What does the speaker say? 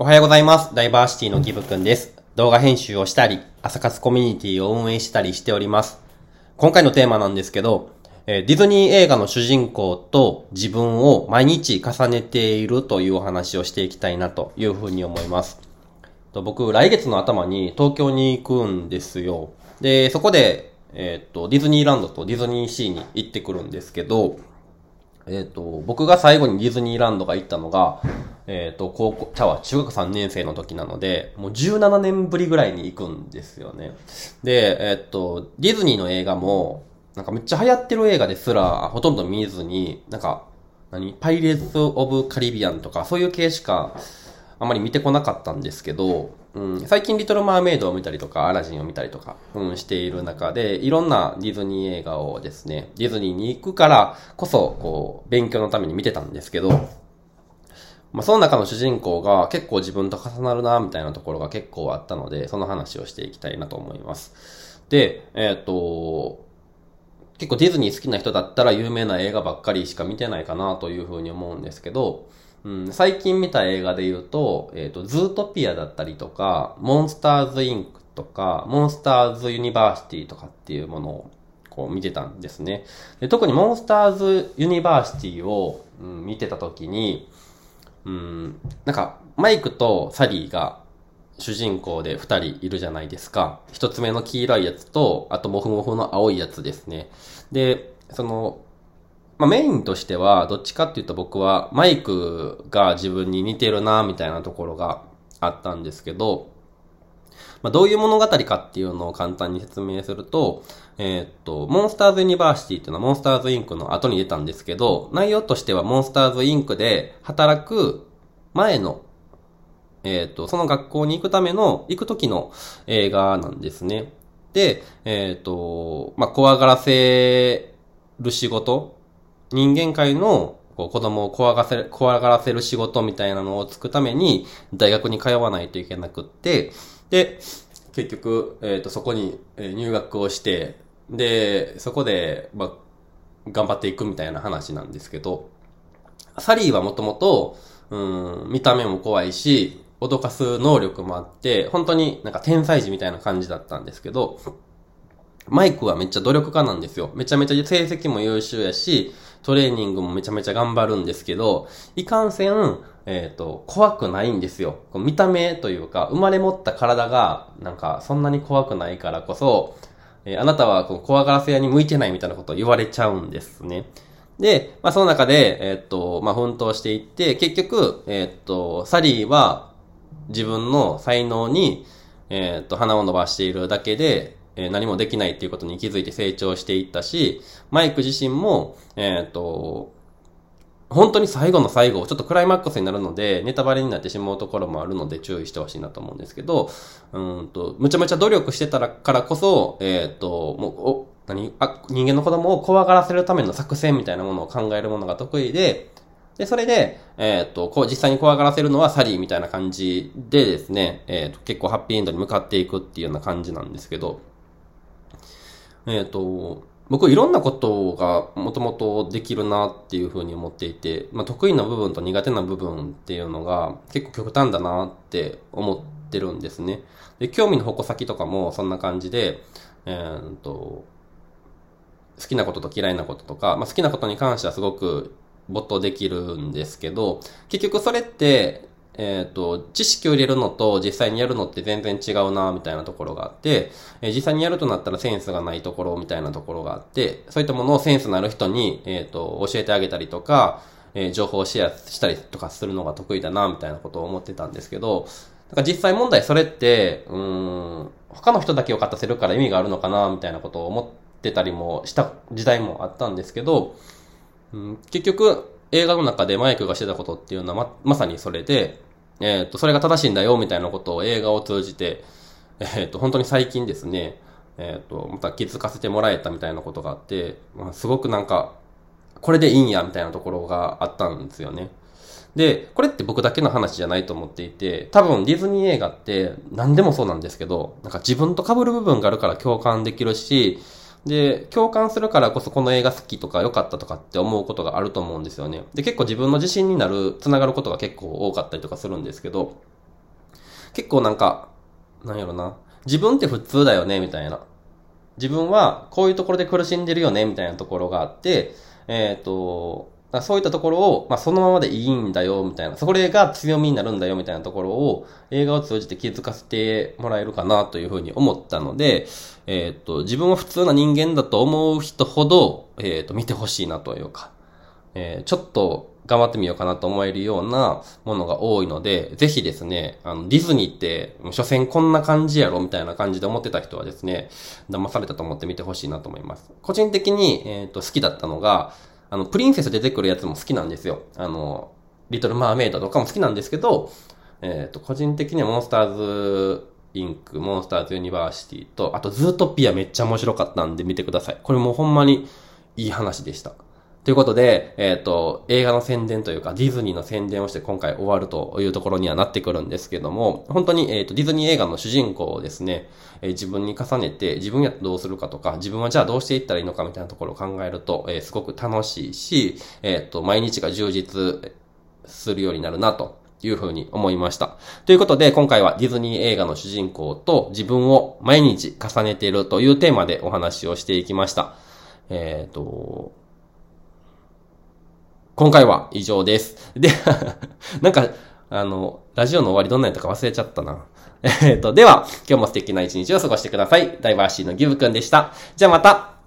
おはようございます。ダイバーシティのギブくんです。動画編集をしたり、朝活コミュニティを運営したりしております。今回のテーマなんですけど、えーディズニー映画の主人公と自分を毎日重ねているというお話をしていきたいなというふうに思います。と僕、来月の頭に東京に行くんですよ。で、そこで、えーっと、ディズニーランドとディズニーシーに行ってくるんですけど、えっ、と、僕が最後にディズニーランドが行ったのが、えっ、と、高校、ちゃうわ、中学3年生の時なので、もう17年ぶりぐらいに行くんですよね。で、えっ、と、ディズニーの映画も、なんかめっちゃ流行ってる映画ですら、ほとんど見ずに、なんか、何？パイレーツ・オブ・カリビアンとか、そういう系しか、あまり見てこなかったんですけど、うん、最近リトル・マーメイドを見たりとか、アラジンを見たりとか、うん、している中で、いろんなディズニー映画をですね、ディズニーに行くからこそ、こう、勉強のために見てたんですけど、まあ、その中の主人公が結構自分と重なるな、みたいなところが結構あったので、その話をしていきたいなと思います。で、えっ、と、結構ディズニー好きな人だったら有名な映画ばっかりしか見てないかなというふうに思うんですけど、うん、最近見た映画で言うと、えっ、と、ズートピアだったりとか、モンスターズインクとか、モンスターズユニバーシティとかっていうものをこう見てたんですね。で特にモンスターズユニバーシティを、うん、見てた時に、うん、なんか、マイクとサリーが主人公で二人いるじゃないですか。一つ目の黄色いやつと、あとモフモフの青いやつですね。で、その、まあ、メインとしては、どっちかっていうと僕は、マイクが自分に似てるな、みたいなところがあったんですけど、まあ、どういう物語かっていうのを簡単に説明すると、えーっと、モンスターズユニバーシティっていうのはモンスターズインクの後に出たんですけど、内容としてはモンスターズインクで働く前の、えーっと、その学校に行くための、行く時の映画なんですね。で、えーっと、まあ、怖がらせる仕事、人間界の子供を怖がせ、怖がらせる仕事みたいなのをつくために大学に通わないといけなくって、で、結局、えっ、と、そこに入学をして、で、そこで、まあ、頑張っていくみたいな話なんですけど、サリーはもともと、うん、見た目も怖いし、脅かす能力もあって、本当になんか天才児みたいな感じだったんですけど、マイクはめっちゃ努力家なんですよ。めちゃめちゃ成績も優秀やし、トレーニングもめちゃめちゃ頑張るんですけど、いかんせん、えっ、と、怖くないんですよ。見た目というか、生まれ持った体が、なんか、そんなに怖くないからこそ、えーあなたはこう怖がらせ屋に向いてないみたいなことを言われちゃうんですね。で、まあ、その中で、えっ、と、まあ、奮闘していって、結局、えっ、と、サリーは自分の才能に、えっ、と、鼻を伸ばしているだけで、え何もできないっていうことに気づいて成長していったし、マイク自身も、えっ、と、本当に最後の最後、ちょっとクライマックスになるので、ネタバレになってしまうところもあるので注意してほしいなと思うんですけど、うんと、むちゃむちゃ努力してたらからこそ、えっ、と、もう、お、何？あ、人間の子供を怖がらせるための作戦みたいなものを考えるものが得意で、で、それで、えっ、と、こう、実際に怖がらせるのはサリーみたいな感じでですね、えっ、と、結構ハッピーエンドに向かっていくっていうような感じなんですけど、えっ、と、僕いろんなことがもともとできるなっていうふうに思っていて、まあ、得意な部分と苦手な部分っていうのが結構極端だなって思ってるんですね。で、興味の矛先とかもそんな感じで、えー、と、好きなことと嫌いなこととか、まあ、好きなことに関してはすごく没頭できるんですけど、結局それって、えっ、と、知識を入れるのと実際にやるのって全然違うな、みたいなところがあって、えー実際にやるとなったらセンスがないところみたいなところがあって、そういったものをセンスのある人に、えっ、と、教えてあげたりとか、え情報をシェアしたりとかするのが得意だな、みたいなことを思ってたんですけど、なんか実際問題それって、うん、他の人だけを勝たせるから意味があるのかな、みたいなことを思ってたりもした時代もあったんですけど、うん、結局、映画の中でマイクがしてたことっていうのはま、まさにそれで、えっ、と、それが正しいんだよ、みたいなことを映画を通じて、えっ、と、本当に最近ですね、えっ、と、また気づかせてもらえたみたいなことがあって、まあ、すごくなんか、これでいいんや、みたいなところがあったんですよね。で、これって僕だけの話じゃないと思っていて、多分ディズニー映画って何でもそうなんですけど、なんか自分と被る部分があるから共感できるし、で、共感するからこそこの映画好きとか良かったとかって思うことがあると思うんですよね。で、結構自分の自信になる、つながることが結構多かったりとかするんですけど、結構なんか、なんやろな。自分って普通だよね、みたいな。自分はこういうところで苦しんでるよね、みたいなところがあって、えっ、ー、と、そういったところを、まあ、そのままでいいんだよ、みたいな。それが強みになるんだよ、みたいなところを映画を通じて気づかせてもらえるかなというふうに思ったので、えっ、と、自分は普通な人間だと思う人ほど、えっ、と、見てほしいなというか、えー、ちょっと頑張ってみようかなと思えるようなものが多いので、ぜひですね、あの、ディズニーって、所詮こんな感じやろみたいな感じで思ってた人はですね、騙されたと思って見てほしいなと思います。個人的に、えっ、と、好きだったのが、あの、プリンセス出てくるやつも好きなんですよ。あの、リトルマーメイドとかも好きなんですけど、えっ、ー、と、個人的にはモンスターズインク、モンスターズユニバーシティと、あとズートピアめっちゃ面白かったんで見てください。これもほんまにいい話でした。ということで、えっ、ー、と、映画の宣伝というか、ディズニーの宣伝をして今回終わるというところにはなってくるんですけども、本当に、えっ、ー、と、ディズニー映画の主人公をですね、えー、自分に重ねて、自分やどうするかとか、自分はじゃあどうしていったらいいのかみたいなところを考えると、えすごく楽しいし、えっ、と、毎日が充実するようになるなというふうに思いました。ということで、今回はディズニー映画の主人公と自分を毎日重ねているというテーマでお話をしていきました。えっ、と、今回は以上です。で、なんか、あの、ラジオの終わりどんなやったか忘れちゃったな。えっと、では、今日も素敵な一日を過ごしてください。ダイバーシーのギブくんでした。じゃあまた